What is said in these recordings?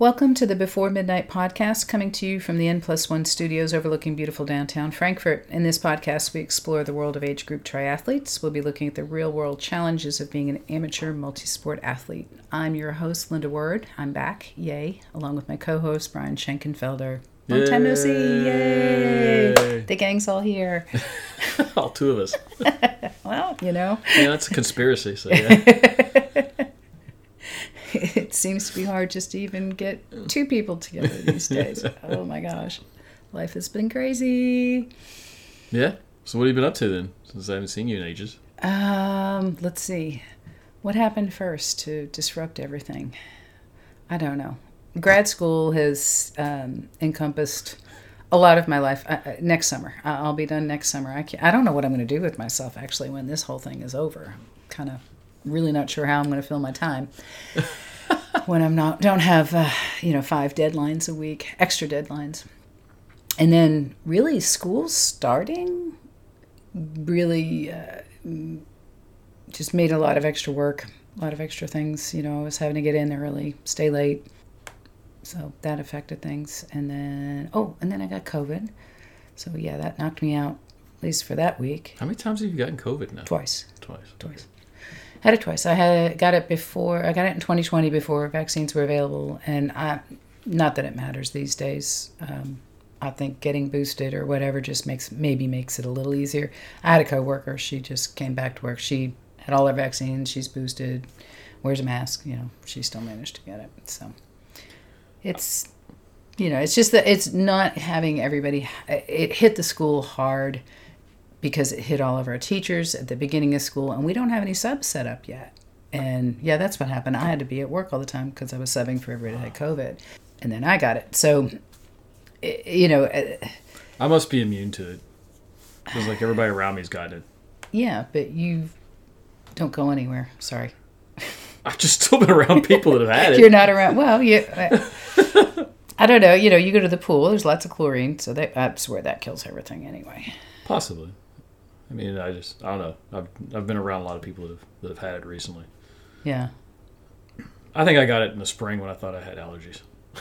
Welcome to the Before Midnight podcast, coming to you from the N Plus One studios overlooking beautiful downtown Frankfurt. In this podcast, we explore the world of age group triathletes. We'll be looking at the real world challenges of being an amateur multi sport athlete. I'm your host, Linda Word. I'm back, yay, along with my co host, Brian Schenkenfelder. Long time no see, yay! Yay. The gang's all here. All two of us. Well, you know, Yeah, that's a conspiracy. So yeah. it seems to be hard just to even get two people together these days. oh my gosh, life has been crazy. yeah. So what have you been up to then? Since I haven't seen you in ages. Um, let's see. What happened first to disrupt everything? I don't know. Grad school has um, encompassed a lot of my life. Uh, uh, next summer, I- I'll be done next summer. I, can't, I don't know what I'm going to do with myself actually when this whole thing is over. Kind of really not sure how I'm going to fill my time when I'm not don't have uh, you know five deadlines a week, extra deadlines, and then really school starting really uh, just made a lot of extra work, a lot of extra things. You know, I was having to get in early, stay late. So that affected things. And then, oh, and then I got COVID. So yeah, that knocked me out, at least for that week, How many times have you gotten COVID now? twice. Twice. Twice. Had it twice. I had got it before. I got it in 2020 before vaccines were available, and I, not that it matters these days. Um, I think getting boosted or whatever just makes maybe makes it a little easier. I had a coworker. She just came back to work. She had all her vaccines. She's boosted. Wears a mask. You know, she still managed to get it. So it's you know it's just that it's not having everybody. It hit the school hard because it hit all of our teachers at the beginning of school, and we don't have any subs set up yet. And yeah, that's what happened. I had to be at work all the time because I was subbing for everybody that had COVID, and then I got it. So, you know, uh, I must be immune to it. Because like everybody around me's got it. yeah, but you don't go anywhere. Sorry, I've just still been around people that have had it. you're not around. Well, you. I, I don't know. You know, you go to the pool. There's lots of chlorine, so that, I swear that kills everything anyway. Possibly. I mean, I just I don't know. I've I've been around a lot of people that have that have had it recently. Yeah. I think I got it in the spring when I thought I had allergies.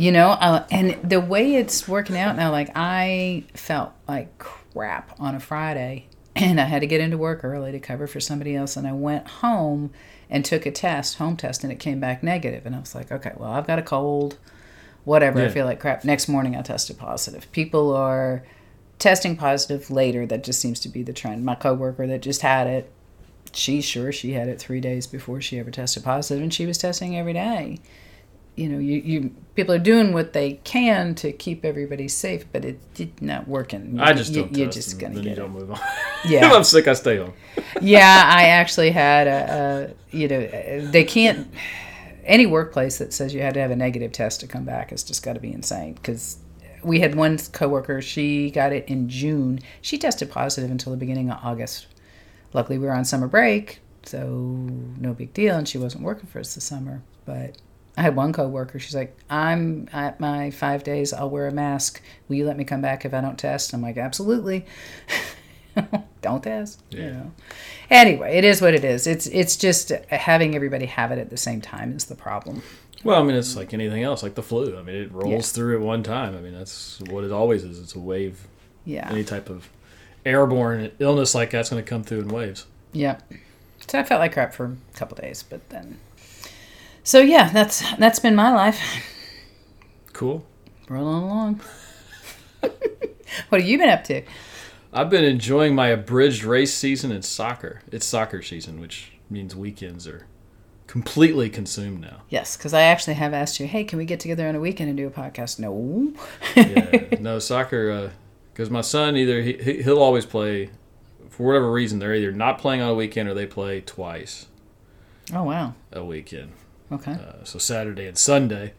You know, uh, and the way it's working out now, like I felt like crap on a Friday, and I had to get into work early to cover for somebody else, and I went home and took a test, home test, and it came back negative, and I was like, okay, well, I've got a cold, whatever. I feel like crap. Next morning, I tested positive. People are testing positive later. That just seems to be the trend. My coworker that just had it, she's sure she had it three days before she ever tested positive, and she was testing every day you know, you, you people are doing what they can to keep everybody safe, but it did not working. I just you, don't You're just and gonna then get you don't move on. Yeah. if I'm sick, I stay home. yeah, I actually had a, a you know, they can't. Any workplace that says you had to have a negative test to come back has just got to be insane. Because we had one coworker, she got it in June. She tested positive until the beginning of August. Luckily, we were on summer break, so no big deal, and she wasn't working for us this summer. But I had one coworker. She's like, "I'm at my five days. I'll wear a mask. Will you let me come back if I don't test?" I'm like, "Absolutely." don't test. You Yeah. know. Anyway, it is what it is. It's it's just having everybody have it at the same time is the problem. Well, I mean, it's like anything else, like the flu. I mean, it rolls Yeah. through at one time. I mean, that's what it always is. It's a wave. Yeah. Any type of airborne illness like that's going to come through in waves. Yep. So I felt like crap for a couple days, but then. So yeah, that's that's been my life. Cool. Rolling along. what have you been up to? I've been enjoying my abridged race season in soccer. It's soccer season, which means weekends are completely consumed now. Yes, because I actually have asked you, hey, can we get together on a weekend and do a podcast? No. Yeah, no soccer. Because my son either he he- he'll always play for whatever reason. They're either not playing on a weekend or they play twice oh wow. a weekend. Okay. Uh, so Saturday and Sunday.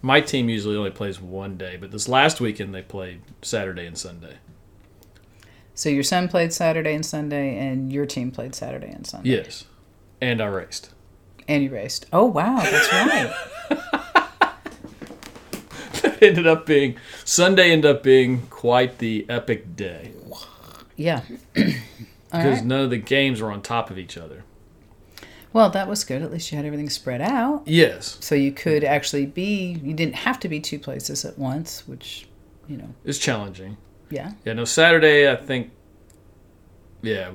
My team usually only plays one day, but this last weekend they played Saturday and Sunday. So your son played Saturday and Sunday, and your team played Saturday and Sunday. Yes, and I raced. And you raced. Oh wow, that's right. It ended up being Sunday. Ended up being quite the epic day yeah. Because right. none of the games were on top of each other. Well, that was good. At least you had everything spread out. Yes, So you could actually be, you didn't have to be two places at once, which, you know, is challenging. yeah. Yeah, no, Saturday, I think, yeah,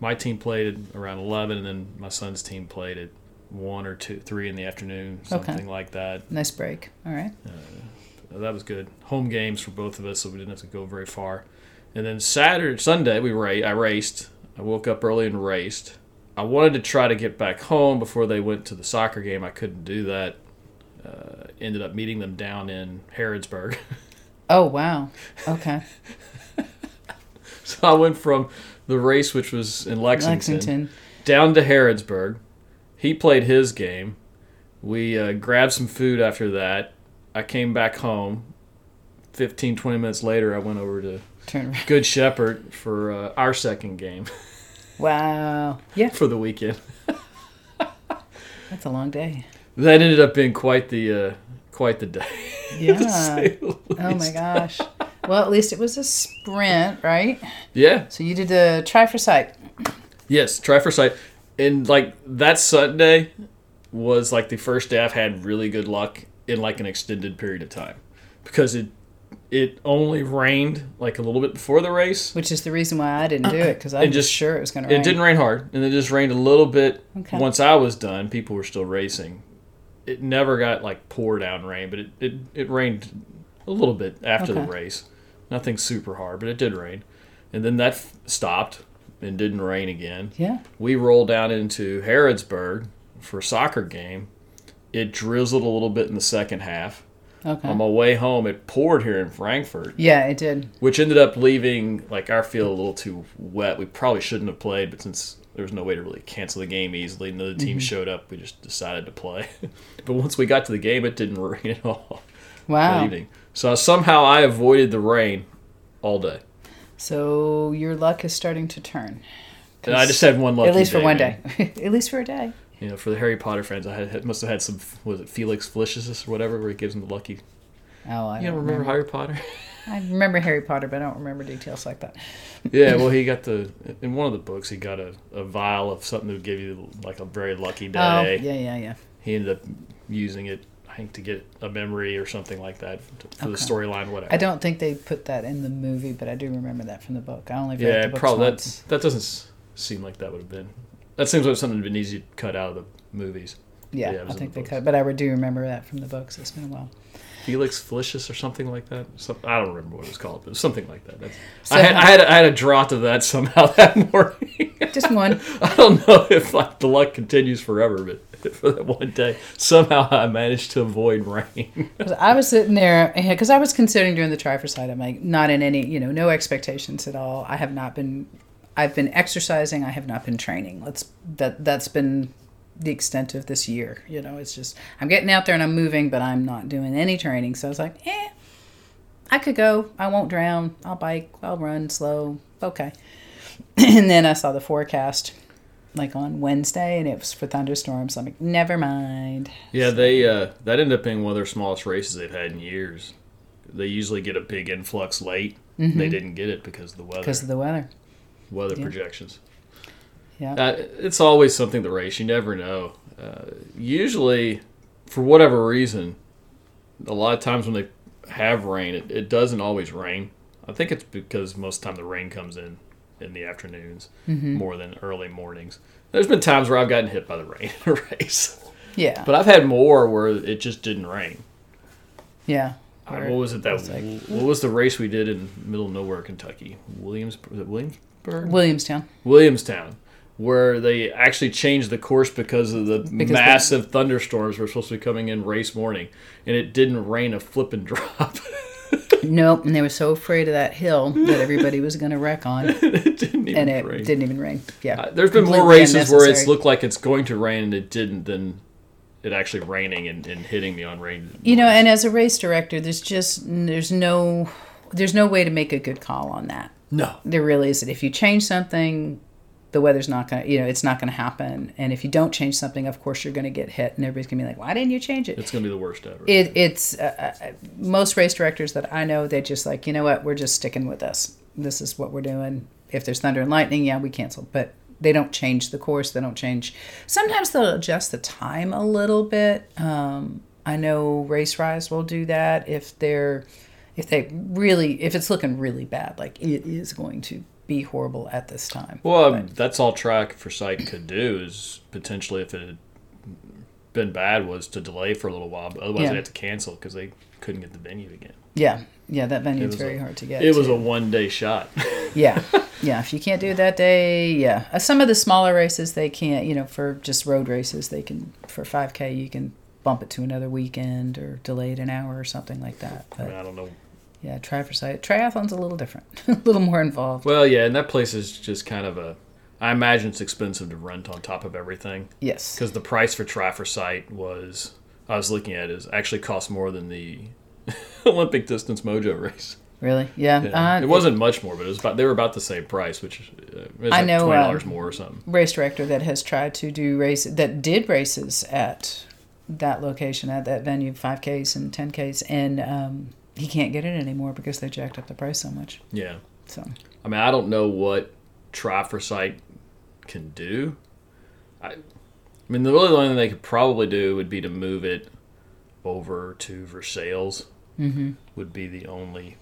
my team played at around 11, and then my son's team played at 1 or 2, 3 in the afternoon, Okay. something like that. Nice break. All right. That was good. Home games for both of us, so we didn't have to go very far. And then Saturday, Sunday, we ra- I raced. I woke up early and raced. I wanted to try to get back home before they went to the soccer game. I couldn't do that. Uh, ended up meeting them down in Harrodsburg. Oh, wow. Okay. so I went from the race, which was in Lexington, Lexington. down to Harrodsburg. He played his game. We uh, grabbed some food after that. I came back home. 15, 20 minutes later, I went over to. Good Shepherd for uh, our second game Wow. Yeah. for the weekend. That's a long day. That ended up being quite the uh, quite the day. Yeah. the Oh my gosh. Well, at least it was a sprint, right? Yeah. So you did the Tri for Sight. Yes. Tri for Sight. And like that Sunday was like the first day I've had really good luck in like an extended period of time because it it only rained like a little bit before the race. Which is the reason why I didn't do it because I was just- sure it was going to rain. It didn't rain hard, and it just rained a little bit. Okay. Once I was done, people were still racing. It never got like pour down rain, but it, it, it rained a little bit after the race. Nothing super hard, but it did rain. And then that f- stopped and didn't rain again. Yeah. We rolled down into Harrodsburg for a soccer game. It drizzled a little bit in the second half. Okay. On my way home, it poured here in Frankfurt yeah, it did. which ended up leaving like our field a little too wet. We probably shouldn't have played, but since there was no way to really cancel the game easily, another team mm-hmm. showed up, we just decided to play. but once we got to the game, it didn't rain at all Wow. So somehow I avoided the rain all day, So your luck is starting to turn. and I just had one lucky At least for day, one man. day. At least for a day. You know, for the Harry Potter fans, I had, must have had some was it Felix Felicis or whatever, where he gives them the lucky. Oh, I You don't don't remember Harry Potter? I remember Harry Potter, but I don't remember details like that. yeah, well, he got the in one of the books. He got a, a vial of something that would give you like a very lucky oh, day. Oh, yeah, yeah, yeah. he ended up using it, I think, to get a memory or something like that for the storyline, whatever. I don't think they put that in the movie, but I do remember that from the book. I only read yeah, the books probably that, once. that doesn't seem like that would have been. That seems like something that would been easy to cut out of the movies. Yeah, yeah, I think the they cut, but I do remember that from the books. It's been a while. Felix Felicis or something like that. Some, I don't remember what it was called, but something like that. That's, So I, had, I, had, I had a draught of that somehow that morning. Just one. I don't know if like the luck continues forever, but for that one day, somehow I managed to avoid rain. I was sitting there because I was considering doing the Tri for. I'm like, not in any, you know, no expectations at all. I have not been, I've been exercising. I have not been training. Let's that that's been the extent of this year. You know, it's just I'm getting out there and I'm moving, but I'm not doing any training. So I was like, eh, I could go. I won't drown. I'll bike. I'll run slow. Okay. and then I saw the forecast like on Wednesday, and it was for thunderstorms. I'm like, never mind. Yeah, they uh, that ended up being one of their smallest races they've had in years. They usually get a big influx late. They didn't get it because of the weather because of the weather. weather yeah. projections. Yeah. Uh, it's always something the race. You never know. Uh, usually, for whatever reason, a lot of times when they have rain, it, it doesn't always rain. I think it's because most of the time the rain comes in in the afternoons mm-hmm. more than early mornings. There's been times where I've gotten hit by the rain in a race, Yeah. but I've had more where it just didn't rain. Yeah. What was it that? like- what was the race we did in middle of nowhere, Kentucky? Williams, was it Williamsburg? Williamstown. Williamstown, where they actually changed the course because of the Because massive thunderstorms were supposed to be coming in race morning, and it didn't rain a flipping drop. Nope. And they were so afraid of that hill that everybody was going to wreck on, it didn't even and it rain. didn't even rain. Yeah. Uh, There's been more races where it's looked like it's going to rain and it didn't, than it actually raining and, and hitting me on rain. You know, and as a race director, there's just there's no there's no way to make a good call on that. no, There really isn't. If you change something, the weather's not going to, you know, it's not going to happen. And if you don't change something, of course, you're going to get hit, and everybody's going to be like, "Why didn't you change it?" it's going to be the worst ever. it it's uh, uh, most race directors that I know they just like you know what we're just sticking with this. This is what we're doing. If there's thunder and lightning, yeah, we cancel. But they don't change the course. They don't change. Sometimes they'll adjust the time a little bit. Um, I know Race Rise will do that if they're if they really if it's looking really bad, like it is going to be horrible at this time. Well, But- that's all track for sight could do is potentially if it had been bad was to delay for a little while, but otherwise Yeah. they had to cancel because they couldn't get the venue again. yeah, yeah, that venue is was very a- hard to get. It was to. a one day shot. yeah yeah if you can't do it that day yeah Uh, some of the smaller races they can't you know for just road races they can for 5k you can bump it to another weekend or delay it an hour or something like that I mean, I don't know. Yeah Tri for Sight triathlon's a little different a little more involved Well, yeah, and that place is just kind of a. I imagine it's expensive to rent on top of everything yes because the price for Tri for Sight was I was looking at is actually cost more than the Olympic distance mojo race. really yeah, Yeah. Uh, it wasn't much more, but it was about they were about the same price, which uh, it was I like know, twenty dollars um, more or something. race director that has tried to do race that did races at that location at that venue 5ks and 10ks and um, he can't get it anymore because they jacked up the price so much Yeah, so I mean, I don't know what Tri for Sight can do. I, I mean, the really only thing they could probably do would be to move it over to Versailles. mm-hmm. Would be the only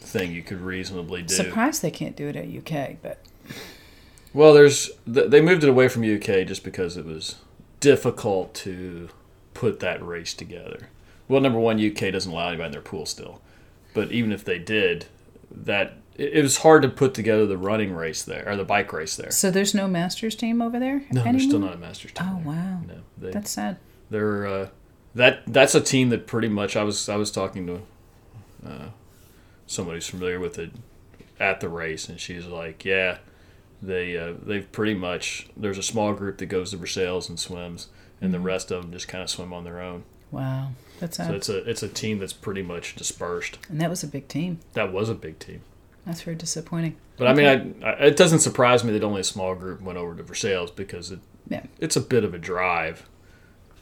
thing you could reasonably do. Surprised they can't do it at UK, but Well, there's they moved it away from UK just because it was difficult to put that race together. Well, number one, UK doesn't allow anybody in their pool still, but even if they did, that it, it was hard to put together the running race there or the bike race there. so there's no Masters team over there No, anymore. they're still not a Masters team. Oh there. wow, No, they, that's sad. they're uh, that that's a team that pretty much I was I was talking to uh, somebody who's familiar with it at the race, and she's like, yeah, they uh, they've pretty much there's a small group that goes to Versailles and swims, and the rest of them just kind of swim on their own. Wow, that's sad. So it's a it's a team that's pretty much dispersed. and that was a big team. That was a big team. That's very disappointing. But I mean, I, I, it doesn't surprise me that only a small group went over to Versailles because it, Yeah. it's a bit of a drive,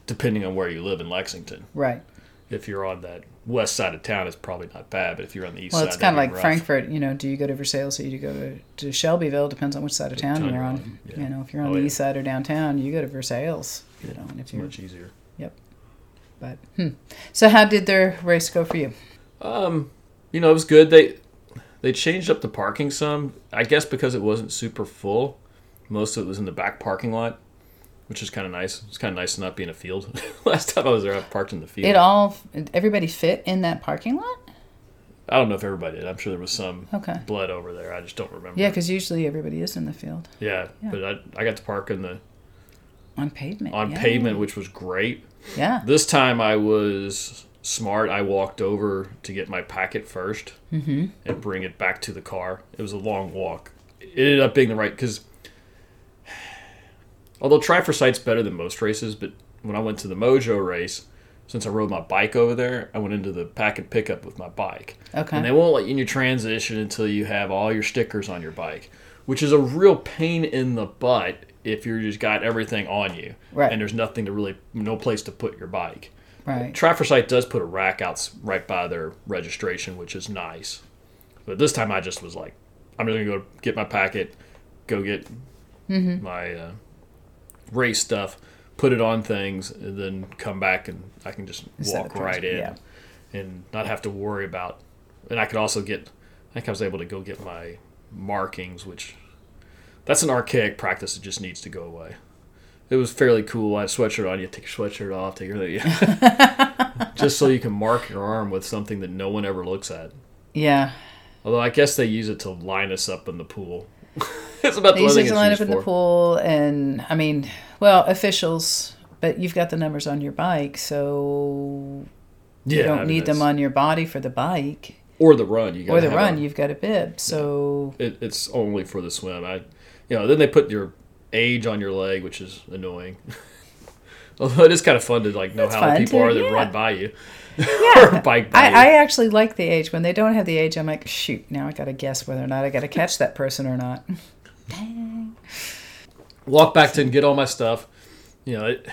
depending on where you live in Lexington. Right. if you're on that west side of town, it's probably not bad. But if you're on the east side, Well, side, it's kind of like rough. Frankfurt. You know, do you go to Versailles or do you go to, to Shelbyville? Depends on which side of town you're on. yeah. You know, if you're on Oh, the yeah. east side or downtown, you go to Versailles. You know, and if It's you're much easier. But hmm. So how did their race go for you? Um, you know, it was good. They they changed up the parking some. I guess because it wasn't super full. Most of it was in the back parking lot, which is kind of nice. It's kind of nice to not be in a field. Last time I was there, I parked in the field. It all everybody fit in that parking lot. I don't know if everybody did. I'm sure there was some Okay. blood over there. I just don't remember. Yeah, because usually everybody is in the field yeah. Yeah. But I, I got to park in the on pavement. on yeah. pavement, which was great. Yeah. This time I was smart. I walked over to get my packet 1st Mm-hmm. and bring it back to the car. It was a long walk. It ended up being the right because although Tri for Sight's better than most races, but when I went to the Mojo race, since I rode my bike over there, I went into the packet pickup with my bike. Okay. And they won't let you in your transition until you have all your stickers on your bike, which is a real pain in the butt if you're just got everything on you Right. and there's nothing to really, no place to put your bike. right. Tri for does put a rack out right by their registration, which is nice. But this time I just was like, I'm just gonna go get my packet, go get Mm-hmm. my uh, race stuff, put it on things, and then come back and I can just Instead walk right in yeah. and not have to worry about. And I could also get, I think I was able to go get my markings, which that's an archaic practice that just needs to go away. It was fairly cool. I had a sweatshirt on. You take your sweatshirt off, take your yeah. just so you can mark your arm with something that no one ever looks at. Yeah. Although I guess they use it to line us up in the pool. it's about the They only use it to line up used in the pool, and I mean, well, officials, but you've got the numbers on your bike, so you I don't mean, need them on your body for the bike or the run. You or the run. a- You've got a bib, so it, it's only for the swim. I, you know, then they put your age on your leg, which is annoying. Although it is kind of fun to like know It's how the people too, are that yeah. run by you yeah. or bike by I, you. I actually like the age. When they don't have the age, I'm like, shoot, now I got to guess whether or not I got to catch that person or not. Dang. walk back to and get all my stuff. You know, it,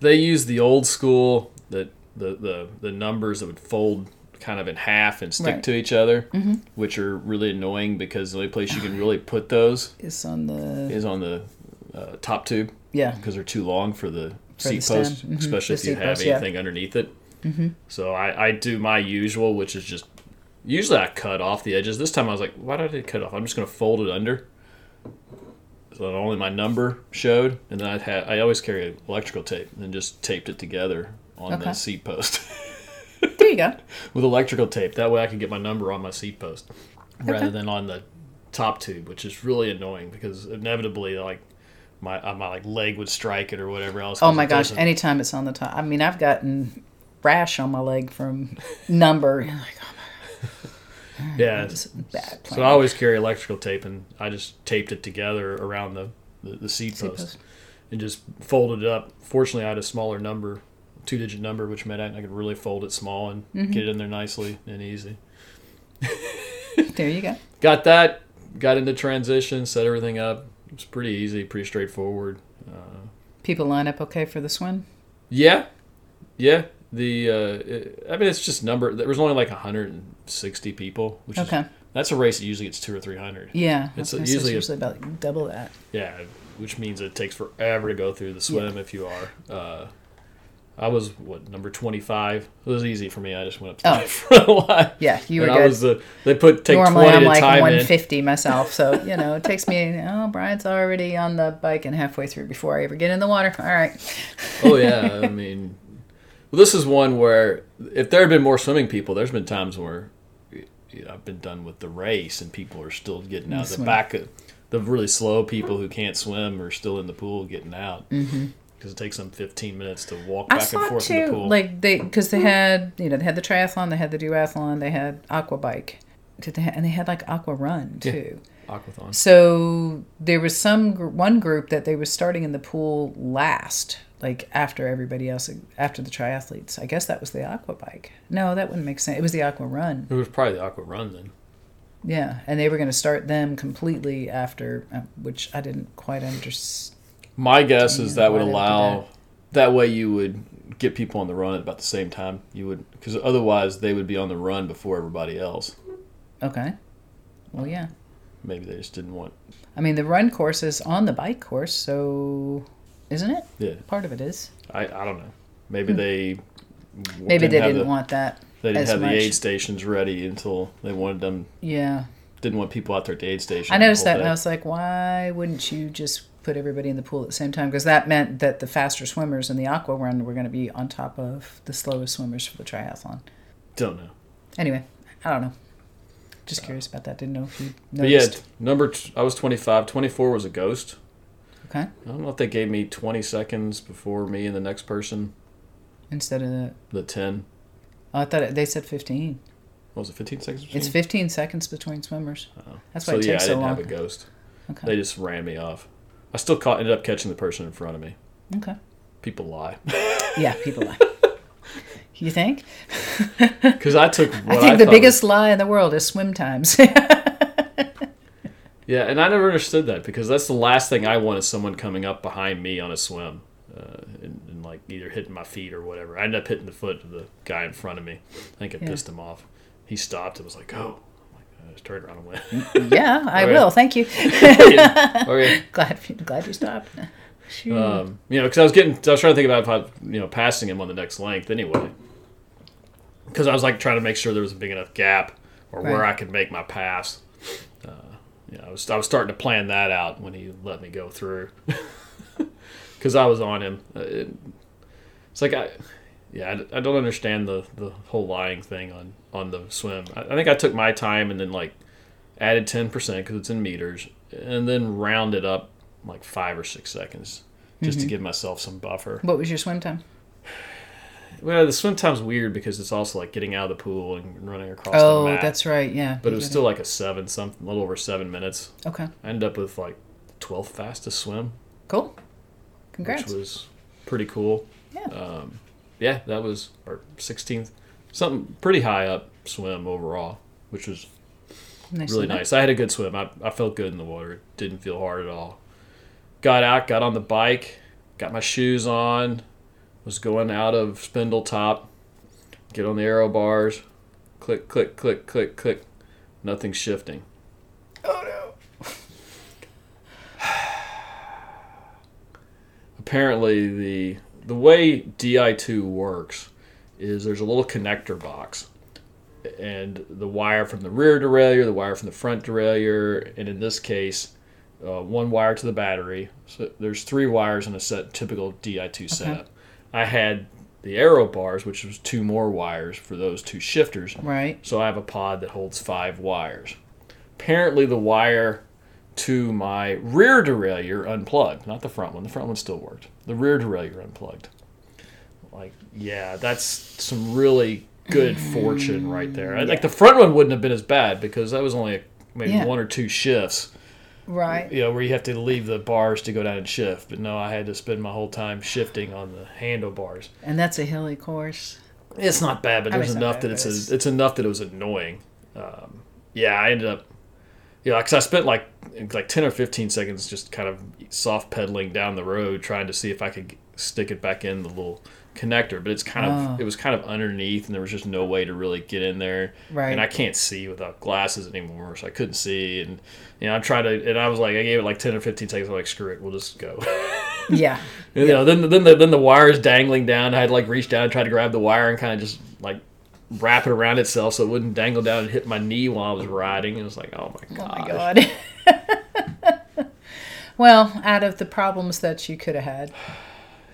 they use the old school that the, the the numbers that would fold kind of in half and stick Right. to each other, Mm-hmm. which are really annoying because the only place you can really put those Is on the is on the uh, top tube Yeah. because they're too long for the For seat the post, Mhm. especially The if you have post, yeah. anything underneath it. Mm-hmm. So I, I do my usual, which is just usually I cut off the edges. This time I was like, why did I cut off? I'm just going to fold it under. So that only my number showed, and then I had I always carry electrical tape and just taped it together on Okay. the seat post There you go. with electrical tape. That way I can get my number on my seat post rather than on the top tube, which is really annoying because inevitably like my uh, my like leg would strike it or whatever else. Oh my gosh! doesn't- Anytime it's on the top, I mean, I've gotten rash on my leg from number. Like, oh, yeah. is bad. So. I always carry electrical tape, and I just taped it together around the the, the seat, Seat post, post. and just folded it up. Fortunately, I had a smaller number, two digit number, which meant I could really fold it small and Mm-hmm. get it in there nicely and easy. There you go. Got that. Got into transition, set everything up. It was pretty easy, pretty straightforward. Uh, People line up okay for the swim. Yeah, yeah. The uh, it- I mean, it's just number. There was only like 160 people, which is that's a race that usually gets two or three hundred. Yeah. It's okay, usually a- usually about double that. Yeah, which means it takes forever to go through the swim if you are. Uh, I was what number 25. It was easy for me. I just went up to Oh. the front line. Yeah, you were and I good. was the they put take Normally 20 I'm to like time in. 150 myself, so you know it takes me. Oh, Brian's already on the bike and halfway through before I ever get in the water. All right. oh yeah, I mean, well, this is one where if there had been more swimming people, there's been times where you know, I've been done with the race and people are still getting out. The Swim. back, of, the really slow people who can't swim are still in the pool getting out mm-hmm. Because it takes them 15 minutes to walk. I back and forth in the pool. Like they, because they had, you know, they had the triathlon, they had the duathlon, they had aqua bike, did they? And they had like aqua run Yeah. too. Aquathon. So there was some one group that they were starting in the pool last, like after everybody else, after the triathletes. I guess that was the aqua bike. No, that wouldn't make sense. It was the aqua run. It was probably the aqua run then. Yeah, and they were going to start them completely after, uh, which I didn't quite understand. My guess is that would why they would do allow that way you would get people on the run at about the same time. You would because otherwise they would be on the run before everybody else. Okay. Well, yeah. Maybe they just didn't want. I mean, the run course is on the bike course, so isn't it? Yeah, Part of it is. I, I don't know. Maybe they Hmm. Maybe they didn't the, want that. they didn't as have much. the aid stations ready until they wanted them. Yeah. Didn't want people out there at the aid station. I noticed the whole that and. I was like, why wouldn't you just put everybody in the pool at the same time? Because that meant that the faster swimmers in the aqua run were going to be on top of the slowest swimmers for the triathlon. don't know. Anyway, I don't know. Just curious about that. Didn't know if you But yeah, noticed. number t- I was 25. 24 was a ghost. Okay. I don't know if they gave me 20 seconds before me and the next person. Instead of the. The 10. Oh, I thought it, they said 15. What was it 15 seconds? It's 15 seconds between swimmers. Oh. That's why so it yeah, takes I so didn't long. have a ghost. Okay. They just ran me off. I still caught, ended up catching the person in front of me. Okay. People lie Yeah, people lie. you think? because I took. I think the thought biggest lie in the world is swim times. yeah, and I never understood that because that's the last thing I want is someone coming up behind me on a swim, uh, and, and like either hitting my feet or whatever. I ended up hitting the foot of the guy in front of me. I think it Yeah. pissed him off. He stopped and was like, "Go." I'm like, I just turned around and went. yeah, I Okay. will. Thank you. okay. glad glad you stopped. Um, you know, because I was getting, I was trying to think about if I, you know, passing him on the next length anyway. Because I was like trying to make sure there was a big enough gap or where I could make my pass. Uh, yeah, I was, I was starting to plan that out when he let me go through. Because I was on him. Uh, it- it's like I, yeah, I, I don't understand the the whole lying thing on on the swim. I, I think I took my time and then like added ten percent because it's in meters, and then rounded up like five or six seconds just to give myself some buffer. what was your swim time? Well, the swim time's weird because it's also like getting out of the pool and running across Oh, that's right. Yeah. but it was still like a seven, something, a little over seven minutes. okay. I ended up with like twelfth fastest swim, Cool. Congrats. which was pretty cool. Yeah. Um, yeah, that was our sixteenth, something pretty high up swim overall, which was nice really nice. I had a good swim. I, I felt good in the water. It didn't feel hard at all. Got out, got on the bike, got my shoes on, was going out of Spindletop, get on the aero bars, click, click, click, click, click. Nothing's shifting. Oh no. apparently the the way Di2 works is there's a little connector box, and the wire from the rear derailleur, the wire from the front derailleur, and in this case, uh, one wire to the battery. So there's three wires in a set typical Di2 setup. I had the aero bars, which was two more wires for those two shifters. Right. So I have a pod that holds five wires. Apparently, the wire to my rear derailleur unplugged, not the front one. The front one still worked. The rear derailleur unplugged. Like, yeah, that's some really good fortune right there. I Like the front one wouldn't have been as bad because that was only maybe Yeah. one or two shifts. Right. You know, where you have to leave the bars to go down and shift. But no, I had to spend my whole time shifting on the handlebars. And that's a hilly course. It's not bad, but I there's enough bad, that it's it's- a, it's enough that it was annoying. Um, yeah, I ended up, yeah, because I spent like like ten or fifteen seconds just kind of soft pedaling down the road trying to see if I could stick it back in the little connector, but it's kind of Oh. it was kind of underneath, and there was just no way to really get in there. Right. And I can't see without glasses anymore, so I couldn't see, and you know I tried to, and I was like, I gave it like ten or fifteen seconds. I'm like, screw it, we'll just go. Yeah. You know, then then the then the wire's dangling down. I had like reach down and try to grab the wire and kind of just like wrap it around itself so it wouldn't dangle down and hit my knee while I was riding. It was like, oh my god. Oh my god. well, out of the problems that you could have had,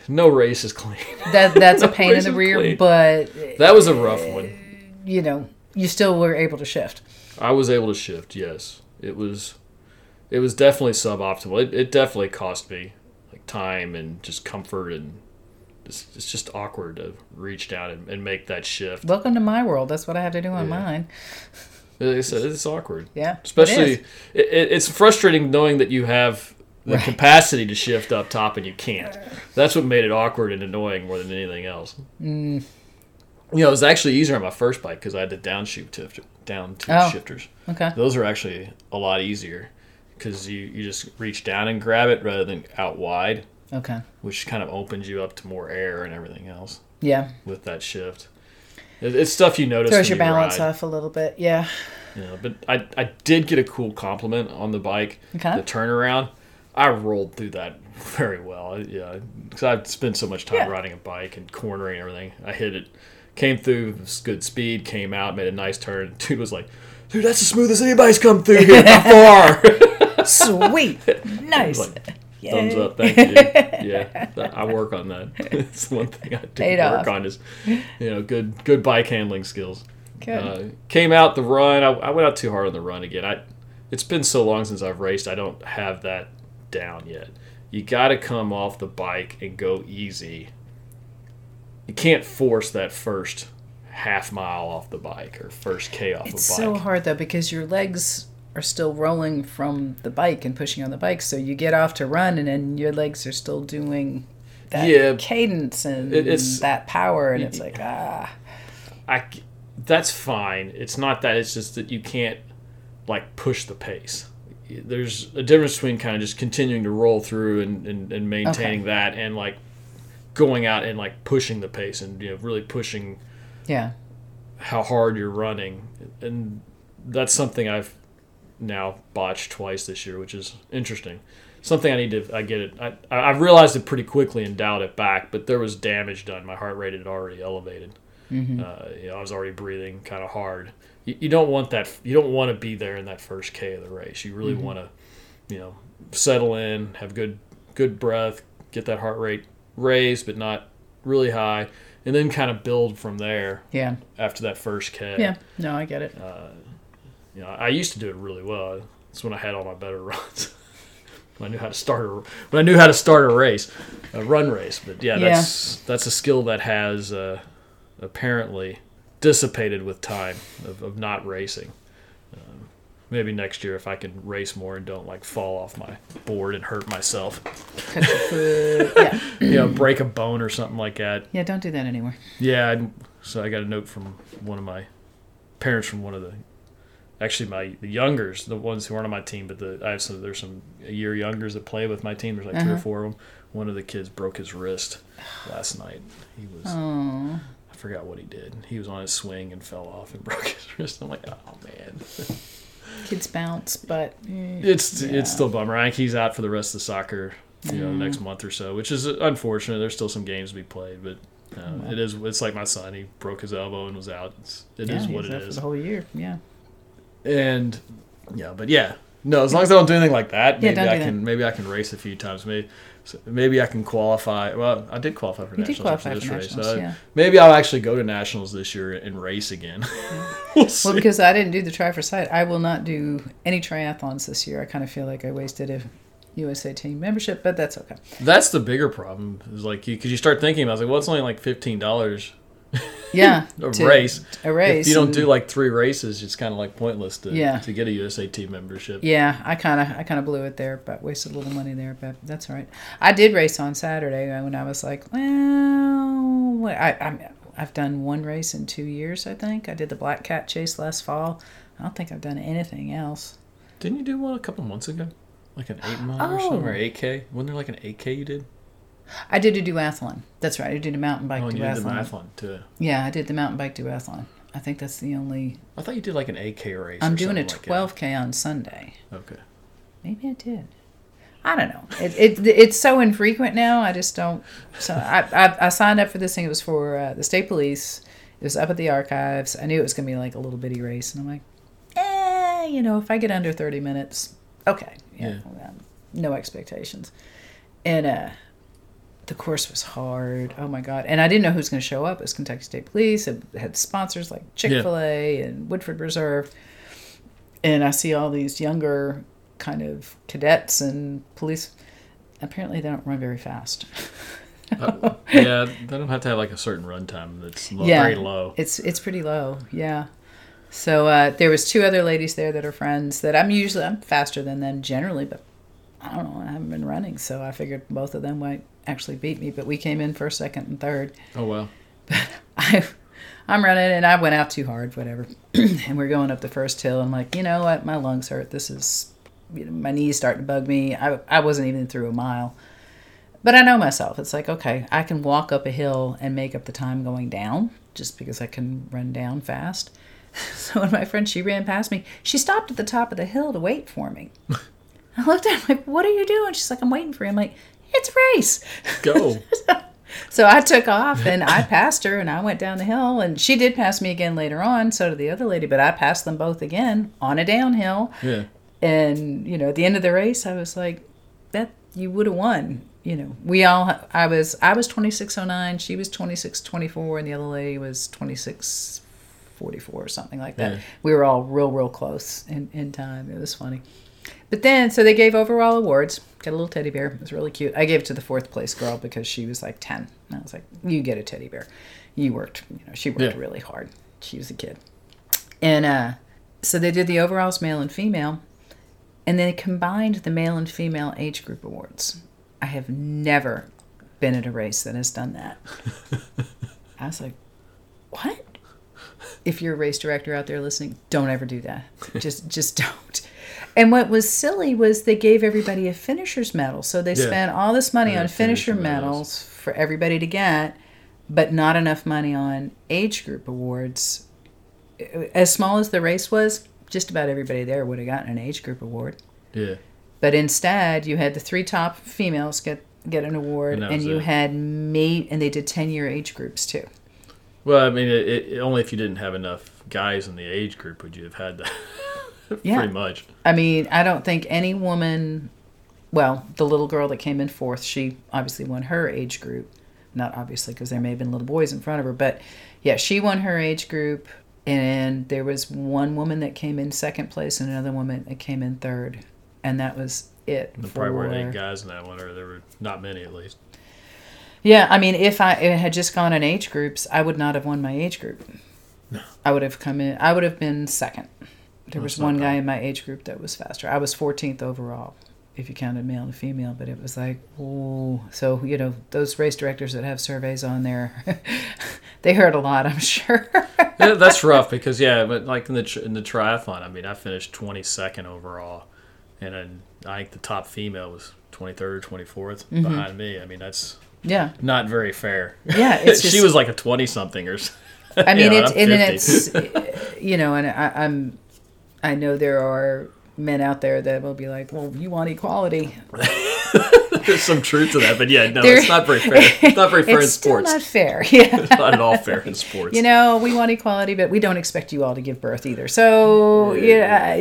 No race is clean. that that's a pain in the rear, blade. but that was a rough uh, one. you know, you still were able to shift. I was able to shift. Yes, it was. It was definitely suboptimal. It, it definitely cost me like time and just comfort and. It's, it's just awkward to reach down and, and make that shift. Welcome to my world. That's what I have to do on Yeah. mine. Like I it's awkward. Yeah. especially it, it, it's frustrating knowing that you have the Right. capacity to shift up top and you can't that's what made it awkward and annoying more than anything else Mm. you know it was actually easier on my first bike because i had the downshift shift, down two Oh. shifters Okay. those are actually a lot easier because you, you just reach down and grab it rather than out wide Okay. which kind of opens you up to more air and everything else Yeah. with that shift it's stuff you notice Throws your you balance ride. off a little bit. Yeah. Know, but I, I did get a cool compliment on the bike. Okay. The turnaround, I rolled through that very well. Yeah, because I've spent so much time Yeah. riding a bike and cornering and everything. I hit it, came through good speed, came out, made a nice turn. Dude was like, "Dude, that's the smoothest anybody's come through here by far." Sweet. nice. like, Yay. Thumbs up, thank you. Yeah, that- I work on that. it's one thing I do Paid work off. on is, you know, good good bike handling skills. Good. Uh, came out the run. I, I went out too hard on the run again. I, it's been so long since I've raced. I don't have that down yet. You got to come off the bike and go easy. You can't force that first half mile off the bike or first k off the bike. It's so hard though because your legs are still rolling from the bike and pushing on the bike. So you get off to run and then your legs are still doing that Yeah. cadence and it's- that power. And it's like, ah. I, that's fine. It's not that. It's just that you can't like push the pace. There's a difference between kind of just continuing to roll through and, and, and maintaining that and like going out and like pushing the pace and you know really pushing Yeah. how hard you're running. And that's something I've now botched twice this year, which is interesting. Something I need to I get it. I I realized it pretty quickly and dialed it back, but there was damage done. My heart rate had already elevated. Mm-hmm. Uh, you know, I was already breathing kind of hard. You, you don't want that. You don't want to be there in that first K of the race. You really mm-hmm. want to, you know, settle in, have good good breath, get that heart rate raised, but not really high, and then kind of build from there Yeah. after that first K. Yeah. No, I get it. Uh, You know, I used to do it really well. That's when I had all my better runs. when I knew how to start a when I knew how to start a race, a run race. But yeah, Yeah. that's that's a skill that has uh, apparently dissipated with time of, of not racing. Um, maybe next year if I can race more and don't like fall off my board and hurt myself, Cut your foot. Yeah. you know, break a bone or something like that. Yeah. Don't do that anymore. Yeah, I'd- so I got a note from one of my parents from one of the, actually my the youngers, the ones who aren't on my team, but the I have some there's some a year youngers that play with my team. There's like three or Uh-huh. four of them. One of the kids broke his wrist last night. He was Oh. I forgot what he did. He was on his swing and fell off and broke his wrist. I'm like, oh man, Kids bounce, but eh, it's Yeah. it's still a bummer. I think he's out for the rest of the soccer you know, the next month or so, which is unfortunate. There's still some games to be played, but uh, it is. It's like my son. He broke his elbow and was out. It's, it yeah, is what it for the whole year. Yeah. And yeah, but yeah, no. As long as I don't do anything like that, Yeah, maybe don't I can maybe I can race a few times. Maybe maybe I can qualify. Well, I did qualify for You nationals qualify for this race. nationals, so yeah. maybe I'll actually go to nationals this year and race again. we'll. Well, because I didn't do the Tri for Sight, I will not do any triathlons this year. I kind of feel like I wasted a USA team membership, but that's okay. That's the bigger problem. Is like you because you start thinking about it, like, well, it's only like fifteen dollars Yeah. a to- race. A race. If you don't do like three races, it's kind of like pointless to Yeah. to get a USAT membership. Yeah, I kind of I kind of blew it there, but wasted a little money there, but that's all right. I did race on Saturday uh, when I was like, well, I, I'm, I've done one race in two years, I think. I did the Black Cat Chase last fall. I don't think I've done anything else. Didn't you do one a couple months ago? Like an eight mile or oh. something, or Oh. eight k? Wasn't there like an eight k you did? I did a duathlon. That's right. I did a mountain bike Oh, you did the duathlon. too. Yeah, I did the mountain bike duathlon. I think that's the only. I thought you did like an eight k race. I'm doing a 12k on Sunday. Okay. Maybe I did. I don't know. It, it it's so infrequent now. I just don't. So I I, I signed up for this thing. It was for uh, the state police. It was up at the archives. I knew it was gonna be like a little bitty race, and I'm like, eh, you know, if I get under 30 minutes, okay, yeah, um, no expectations. And uh, the course was hard. Oh my god! And I didn't know who was going to show up. It was Kentucky State Police. It had sponsors like Chick Fil A and Woodford Reserve. And I see all these younger kind of cadets and police. Apparently, they don't run very fast. Uh, yeah, they don't have to have like a certain run time that's low, Yeah. very low. It's it's pretty low, yeah. So uh, there was two other ladies there that are friends that I'm usually I'm faster than them generally, but I don't know. I haven't been running, so I figured both of them might actually beat me. But we came in first, second, and third. Oh well. I, I'm running, and I went out too hard, whatever. and we're going up the first hill. I'm like, you know what? My lungs hurt. This is, you know, my knees starting to bug me. I I wasn't even through a mile. But I know myself. It's like, okay, I can walk up a hill and make up the time going down just because I can run down fast. So when my friend, she ran past me, she stopped at the top of the hill to wait for me. I looked at her I'm like, what are you doing? She's like, I'm waiting for you. I'm like, it's race. Go. So I took off and I passed her and I went down the hill and she did pass me again later on. So did the other lady, but I passed them both again on a downhill. yeah. And, you know, at the end of the race, I was like, that you would have won. You know, we all, I was, I was 2609, she was 2624, and the other lady was 2644 or something like that. Yeah. We were all real, real close in, in time. It was funny. But then, so they gave overall awards. Got a little teddy bear. It was really cute. I gave it to the fourth place girl because she was like 10. And I was like, you get a teddy bear. You worked, you know, she worked Yeah. really hard. She was a kid. And uh, so they did the overalls male and female. And then they combined the male and female age group awards. I have never been at a race that has done that. I was like, what? If you're a race director out there listening, don't ever do that. Just just don't. And what was silly was they gave everybody a finisher's medal. So they Yeah. spent all this money Yeah, on finisher finisher medals. medals for everybody to get, but not enough money on age group awards. As small as the race was, just about everybody there would have gotten an age group award. Yeah. But instead, you had the three top females get get an award, And and, you it. had mate, and they did ten year age groups too. Well, I mean, it, it, only if you didn't have enough guys in the age group would you have had that. Yeah. Pretty much. I mean, I don't think any woman, well, the little girl that came in fourth, she obviously won her age group. Not obviously, because there may have been little boys in front of her, but yeah, she won her age group. And there was one woman that came in second place and another woman that came in third. And that was it. There probably weren't for- eight guys in that one, or there were not many at least. Yeah, I mean, if I it had just gone in age groups, I would not have won my age group. No. I would have come in. I would have been second. There was one guy in my age group that was faster. I was 14th overall, if you counted male and female. But it was like, oh, so you know, those race directors that have surveys on there, they heard a lot, I'm sure. yeah, that's rough because yeah, but like in the in the triathlon, I mean, I finished twenty second overall, and then I think the top female was twenty third, twenty mm-hmm. behind me. I mean, that's yeah, not very fair. yeah. It's she was like a twenty something or. s- I mean, you know, it's and then it's you know, and I, I'm I know there are men out there that will be like, well, you want equality. There's some truth to that, but yeah, no, There- it's not very fair. It's not very fair it's in still sports. not fair. Yeah. It's not at all fair in sports. You know, we want equality, but we don't expect you all to give birth either. So yeah,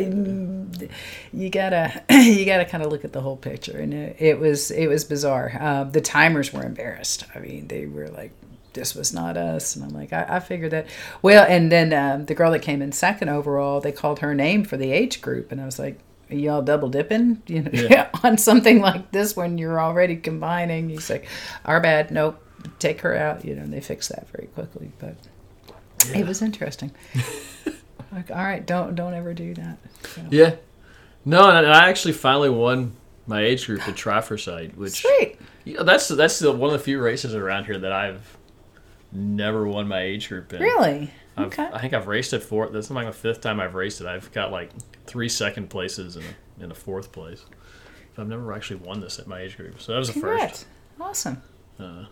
you gotta you gotta kind of look at the whole picture, and it, it was it was bizarre. Uh, the timers were embarrassed. I mean, they were like, "This was not us," and I'm like, "I, I figured that." Well, and then um, the girl that came in second overall, they called her name for the age group, and I was like. Are y'all double dipping, you know, Yeah. on something like this when you're already combining? He's like, "Our bad, nope, take her out." You know, and they fixed that very quickly. But it was interesting. like, all right, don't don't ever do that. So. yeah. No, and I actually finally won my age group at Tri for Sight, which Sweet. you know, that's that's the, one of the few races around here that I've never won my age group in. Really? I've, Okay. I think I've raced it four. This is like the fifth time I've raced it. I've got like three second places and a, and a fourth place. But I've never actually won this at my age group, so that was the Congrats. first. Awesome. Uh,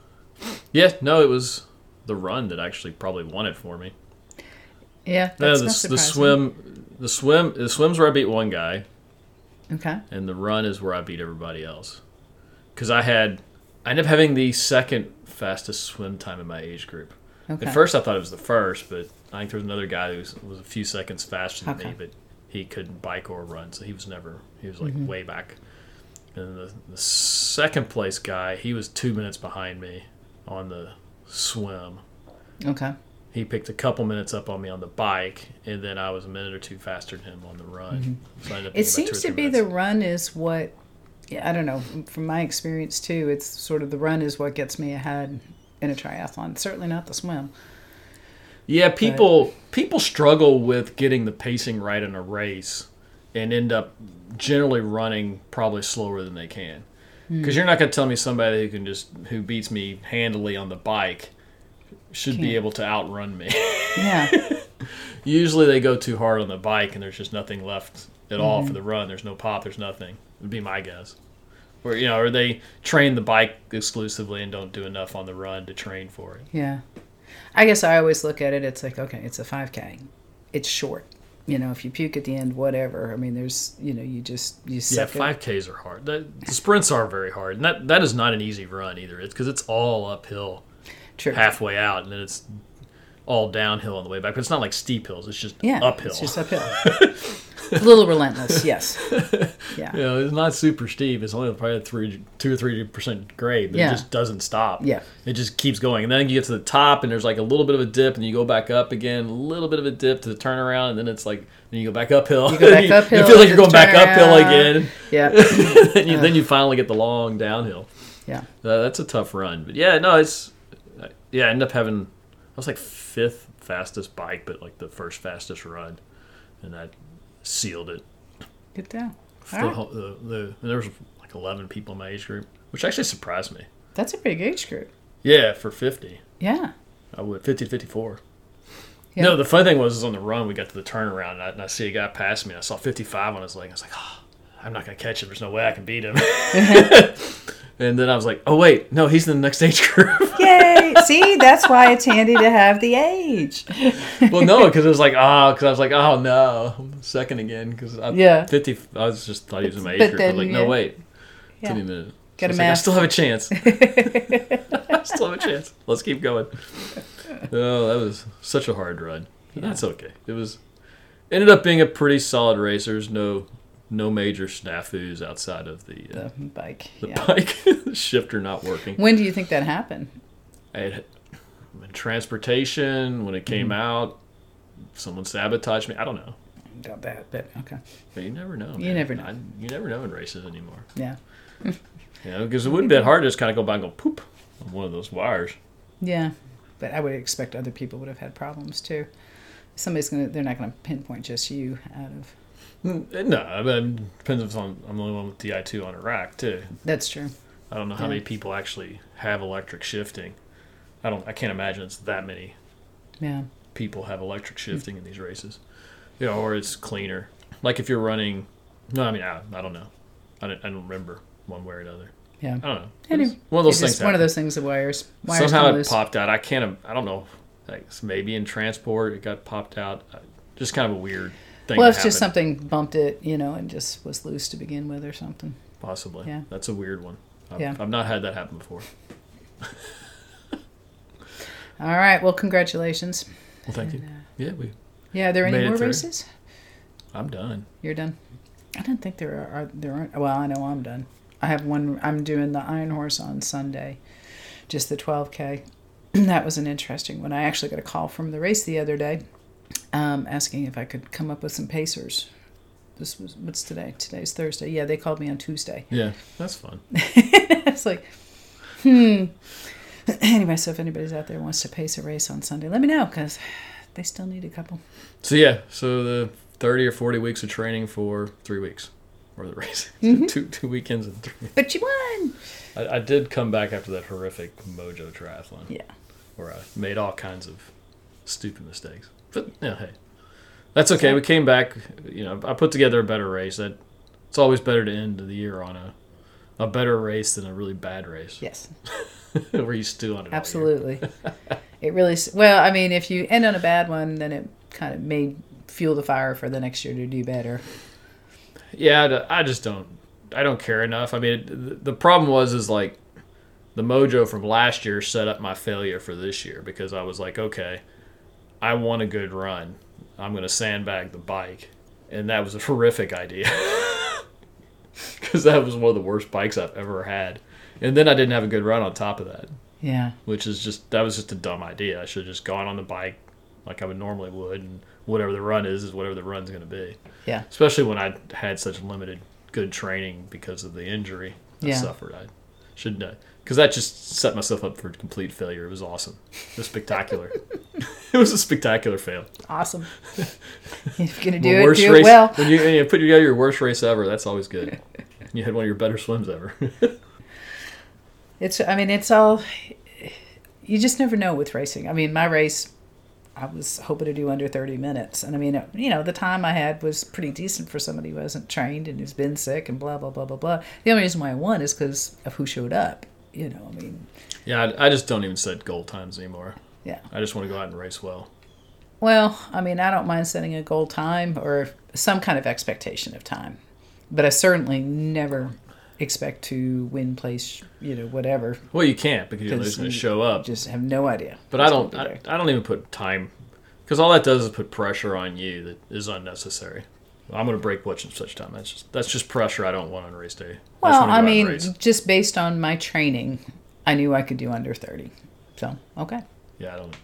yeah, no, it was the run that actually probably won it for me. Yeah. No, That's the, not the swim, the swim, the swims where I beat one guy, Okay. and the run is where I beat everybody else. Because I had, I ended up having the second fastest swim time in my age group. Okay. At first, I thought it was the first, but I think there was another guy who was, was a few seconds faster than Okay. me, but he couldn't bike or run, so he was never. He was like Mm-hmm. way back. And the, the second place guy, he was two minutes behind me on the swim. Okay. He picked a couple minutes up on me on the bike, and then I was a minute or two faster than him on the run. So I ended up Mm-hmm. It about seems to be minutes. the run is what. Yeah, I don't know. From my experience too, it's sort of the run is what gets me ahead in a triathlon. Certainly not the swim. Yeah, people people struggle with getting the pacing right in a race, and end up generally running probably slower than they can. Hmm. Because you're not going to tell me somebody who can just who beats me handily on the bike should be Can't. able to outrun me. Yeah. Usually they go too hard on the bike, and there's just nothing left at all Mm-hmm. for the run. There's no pop. There's nothing. Would be my guess. Or you know, or they train the bike exclusively and don't do enough on the run to train for it. Yeah. I guess I always look at it, it's like, okay, it's a 5K. It's short. You know, if you puke at the end, whatever. I mean, there's, you know, you just, you Yeah, five Ks are hard. The, the sprints are very hard, and that that is not an easy run either. It's because it's all uphill True. halfway out, and then it's all downhill on the way back. But it's not like steep hills; it's just yeah. uphill. It's just uphill. a little relentless, yes. Yeah. you know, it's not super steep. It's only probably three, two or three percent grade, but Yeah. it just doesn't stop. Yeah. it just keeps going, and then you get to the top, and there's like a little bit of a dip, and you go back up again, a little bit of a dip to the turnaround, and then it's like then you go back uphill. You go back uphill You feel like you're going back uphill again. Yeah. then, you, then you finally get the long downhill. Yeah. Uh, that's a tough run, but yeah, no, it's uh, yeah. I ended up having I was like fifth fastest bike, but like the first fastest run, and that sealed it. Good deal. The, All right. whole- the, the, there was like eleven people in my age group, which actually surprised me. That's a big age group. Yeah, for fifty, Yeah. I would 50 to 54. Yeah. No, the funny thing was, is on the run we got to the turnaround, and I, and I see a guy pass me, and I saw fifty five on his leg. I was like, oh, I'm not gonna catch him. There's no way I can beat him. and then I was like, oh wait, no, he's in the next age group. Yay! See, that's why it's handy to have the age. well, no, because it was like, oh, because I was like, oh no, I'm second again. Because I Yeah. fifty. I was just thought he was in my age But group. I was then, like, no, yeah. wait, Yeah. give me a minute. Like, I still have a chance. I still have a chance. Let's keep going. Oh, that was such a hard run. That's okay. It was ended up being a pretty solid race. There's no no major snafus outside of the uh, The bike. the yeah. bike the shifter not working. When do you think that happened? I had, in transportation when it came Mm-hmm. out, someone sabotaged me. I don't know. About that, but okay. But you never know. You never know. I, you never know in races anymore. Yeah. You know, because it wouldn't be hard to just kind of go by and go poop on one of those wires. Yeah. But I would expect other people would have had problems too. Somebody's gonna they're not gonna pinpoint just you out of Mm, No, I mean, it depends if I'm, I'm the only one with Di2 on a rack too. that's true. I don't know how Yeah. many people actually have electric shifting. I don't. I can't imagine it's that many Yeah. people have electric shifting in these races. You know, or it's cleaner. Like if you're running. No, I mean I, I don't know. I don't, I don't remember one way or another. Yeah. I don't know. Anyway, It's one of those things. one of those things the wires wires Somehow it loose. popped out. I can't. I don't know. Like maybe in transport it got popped out. Uh, Just kind of a weird thing. well, it's just something bumped it, you know, and just was loose to begin with or something. Possibly. Yeah. That's a weird one. I've, Yeah. I've not had that happen before. All right. Well, congratulations. Well, thank you. Uh, Yeah, we. Yeah. Are there any Made it more races? I'm done. You're done. I don't think there are, are. There aren't. Well, I know I'm done. I have one. I'm doing the Iron Horse on Sunday, just the 12k. that was an interesting one. I actually got a call from the race the other day, um, asking if I could come up with some pacers. This was what's today? Today's Thursday. Yeah, they called me on Tuesday. Yeah, that's fun. it's like, hmm. Anyway, so if anybody's out there wants to pace a race on Sunday, let me know because they still need a couple. So yeah, so the 30 or 40 weeks of training for three weeks, or the race, Mm-hmm. two two weekends and three. But you won. I, I did come back after that horrific Mojo triathlon. Yeah. where I made all kinds of stupid mistakes. But yeah, hey, that's okay. We came back. You know, I put together a better race. That it's always better to end the year on a a better race than a really bad race Yes. where you stew on it. Absolutely. it really, well, I mean, if you end on a bad one, then it kind of may fuel the fire for the next year to do better. Yeah, I just don't. I don't care enough. I mean, the problem was is like the mojo from last year set up my failure for this year because I was like, okay, I want a good run. I'm going to sandbag the bike, and that was a horrific idea because that was one of the worst bikes I've ever had. And then I didn't have a good run on top of that, Yeah. which is just that was just a dumb idea. I should have just gone on the bike like I would normally would, and whatever the run is is whatever the run's going to be Yeah. especially when I had such limited good training because of the injury I Yeah. suffered. I should know because that just set myself up for complete failure. It was awesome. It was spectacular. it was a spectacular fail. Awesome. if you're going to The do it, do race it well. when you, when you put together your worst race ever. That's always good. You had one of your better swims ever. It's, I mean, it's all, you just never know with racing. I mean, my race, I was hoping to do under 30 minutes. And I mean, you know, the time I had was pretty decent for somebody who wasn't trained and who's been sick and blah, blah, blah, blah, blah. The only reason why I won is because of who showed up. You know, I mean, yeah, I, I just don't even set goal times anymore. yeah. I just want to go out and race well. Well, I mean, I don't mind setting a goal time or some kind of expectation of time, but I certainly never expect to win, place, you know, whatever. Well, you can't because you're going to show up. Just have no idea. But I don't. I. I don't even put time because all that does is put pressure on you that is unnecessary. I'm going to break and such time. That's just that's just pressure I don't want on race day. I well, wanna I mean, just based on my training, I knew I could do under thirty. So okay, yeah, I don't.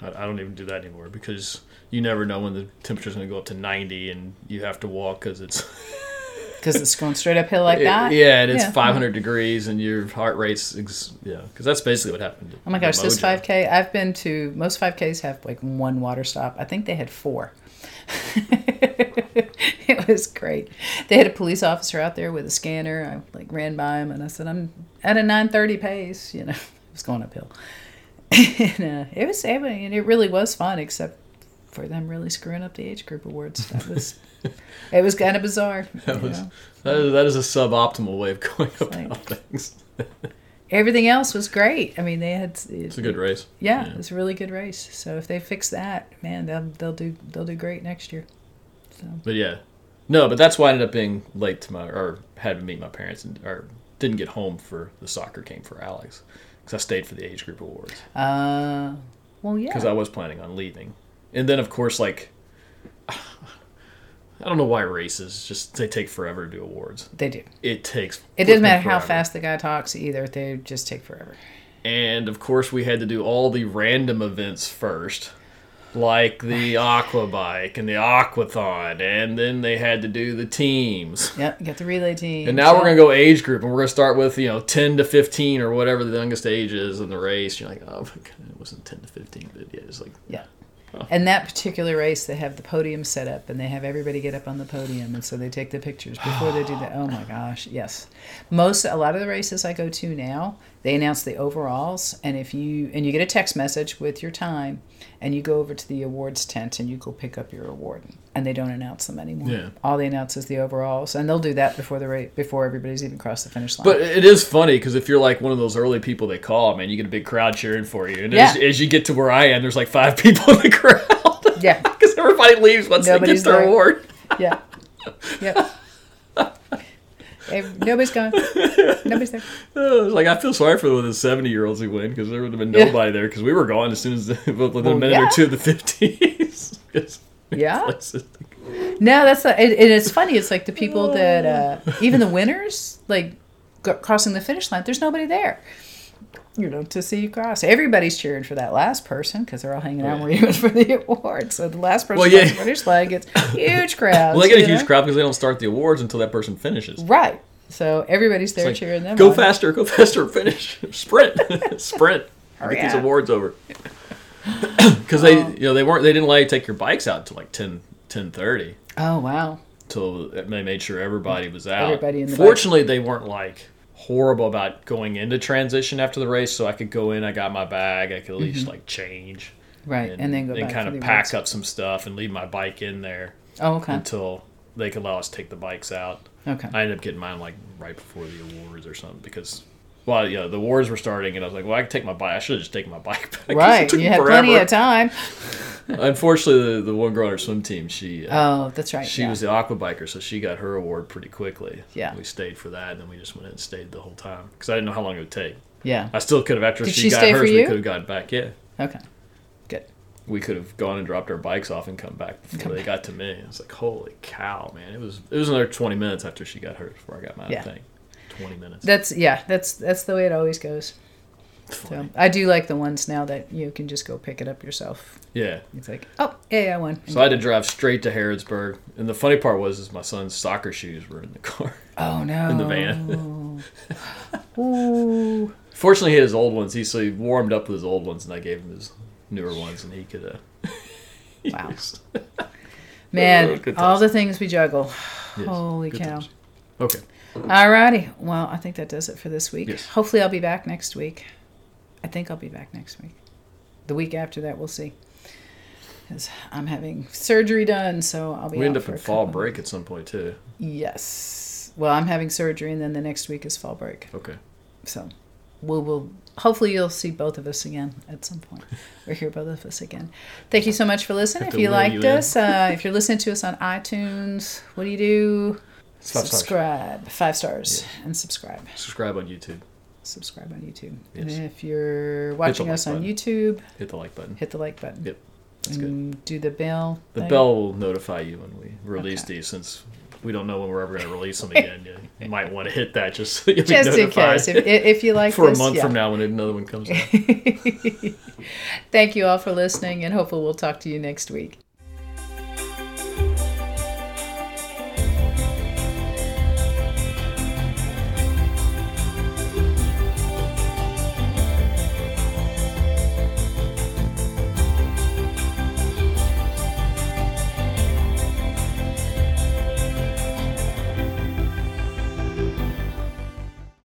I, I don't even do that anymore because you never know when the temperature's going to go up to 90 and you have to walk because it's because it's going straight uphill like that. yeah, and it's Yeah. 500 degrees and your heart rate's ex- yeah because that's basically what happened. Oh my gosh, this 5K, I've been to, most 5Ks have like one water stop. I think they had four. it was great. They had a police officer out there with a scanner. I like ran by him and I said, I'm at a 930 pace, you know, it was going uphill. and uh, it was, I mean, it really was fun except for them really screwing up the age group awards. That was, it was kind of bizarre. That was know. that is, that is a suboptimal way of going Like- about things. Everything else was great. I mean, they had, It's a good race. Yeah, it was a really good race. So if they fix that, man, they'll they'll do they'll do great next year. So But yeah, no, but that's why I ended up being late to my or had to meet my parents and or didn't get home for the soccer game for Alex because I stayed for the age group awards uh well yeah. because I was planning on leaving, and then of course like I don't know why races just they take forever to do awards. they do. It takes It doesn't matter how fast the guy talks either. They just take forever. And of course we had to do all the random events first. Like the aqua bike and the aquathon, and then they had to do the teams. Yep, you got the relay team. And now we're gonna go age group, and we're gonna start with you know ten to fifteen or whatever the youngest age is in the race. You're like, oh, my God, it wasn't ten to fifteen, but yeah, it's like Yeah. And that particular race, they have the podium set up, and they have everybody get up on the podium, and so they take the pictures before they do that. Oh my gosh, yes. Most, a lot of the races I go to now, they announce the overalls, and if you and you get a text message with your time, and you go over to the awards tent and you go pick up your award, and they don't announce them anymore. Yeah. All they announce is the overalls, and they'll do that before the race, before everybody's even crossed the finish line. But it is funny because if you're like one of those early people they call, man, you get a big crowd cheering for you. And as, Yeah. as you get to where I am, there's like five people in the crowd. yeah, Because everybody leaves once Nobody's they get their there. award. yeah, yep. Ev- Nobody's gone. Nobody's there. Like I feel sorry for the seventy year olds who win because there would have been Yeah. nobody there because we were gone as soon as the, within a minute yeah. or two of the fifties. Yeah. No, that's it, and it's funny. It's like the people that uh, even the winners, like crossing the finish line. There's nobody there. You know, to see you cross. Everybody's cheering for that last person because they're all hanging out waiting for the award. So the last person Well, yeah. the finish line gets huge crowds. Well, they get a huge know? crowd because they don't start the awards until that person finishes. Right. So everybody's there like, cheering them. Go on. faster, go faster, finish, sprint, sprint. Hurry Get these awards over. Because they, you know, they weren't, they didn't let you take your bikes out until like 10, 10.30. Oh wow. Till they made sure everybody was out. Everybody in the Fortunately, they weren't like horrible about going into transition after the race, so I could go in. I got my bag. I could at least like change Right, Mm-hmm. and, then go back kind of pack awards. up some stuff and leave my bike in there Oh okay. until they could allow us to take the bikes out. Okay. I ended up getting mine like right before the awards or something because, well, yeah, the wars were starting, and I was like, well, I can take my bike. I should have just taken my bike back. Right, you had forever. plenty of time. Unfortunately, the, the one girl on our swim team, she uh, oh, that's right, she yeah. was the aqua biker, so she got her award pretty quickly. Yeah, we stayed for that, and then we just went and stayed the whole time because I didn't know how long it would take. Yeah, I still could have after Did she, she got hers, we could have gotten back. Yeah. Okay. Good. We could have gone and dropped our bikes off and come back before come they got to me. I was like, holy cow, man! It was it was another twenty minutes after she got hers before I got mine. Yeah. 20 minutes. That's yeah, that's that's the way it always goes. So I do like the ones now that you can just go pick it up yourself. Yeah. It's like, oh, yeah, I won. So I had to drive straight to Harrodsburg, and the funny part was, is my son's soccer shoes were in the car. Oh no. In the van. Ooh. Fortunately, he had his old ones. He so he warmed up with his old ones, and I gave him his newer ones, and he could. Uh, wow. Man, all the things we juggle. Yes. Holy Good cow. Times. Okay. Alrighty. Well, I think that does it for this week. Yes. Hopefully, I'll be back next week. I think I'll be back next week. The week after that, we'll see. 'Cause I'm having surgery done, so I'll be. We end up in fall break at some point too. Yes. Well, I'm having surgery, and then the next week is fall break. Okay. So, we'll, we'll hopefully you'll see both of us again at some point, or hear both of us again. Thank you so much for listening. If you liked you us, uh, if you're listening to us on iTunes, what do you do? Five stars. subscribe, five stars, and subscribe. Subscribe on YouTube. Subscribe on YouTube. Yes. And if you're watching like us on. YouTube, Hit the like button. hit the like button. Yep. That's good. do the bell. The thing. bell will notify you when we release Okay. these, since we don't know when we're ever going to release them again. You, you might want to hit that just so you'll be Just in case, if, if you like for this, a month yeah. from now when another one comes out. Thank you all for listening, and hopefully we'll talk to you next week.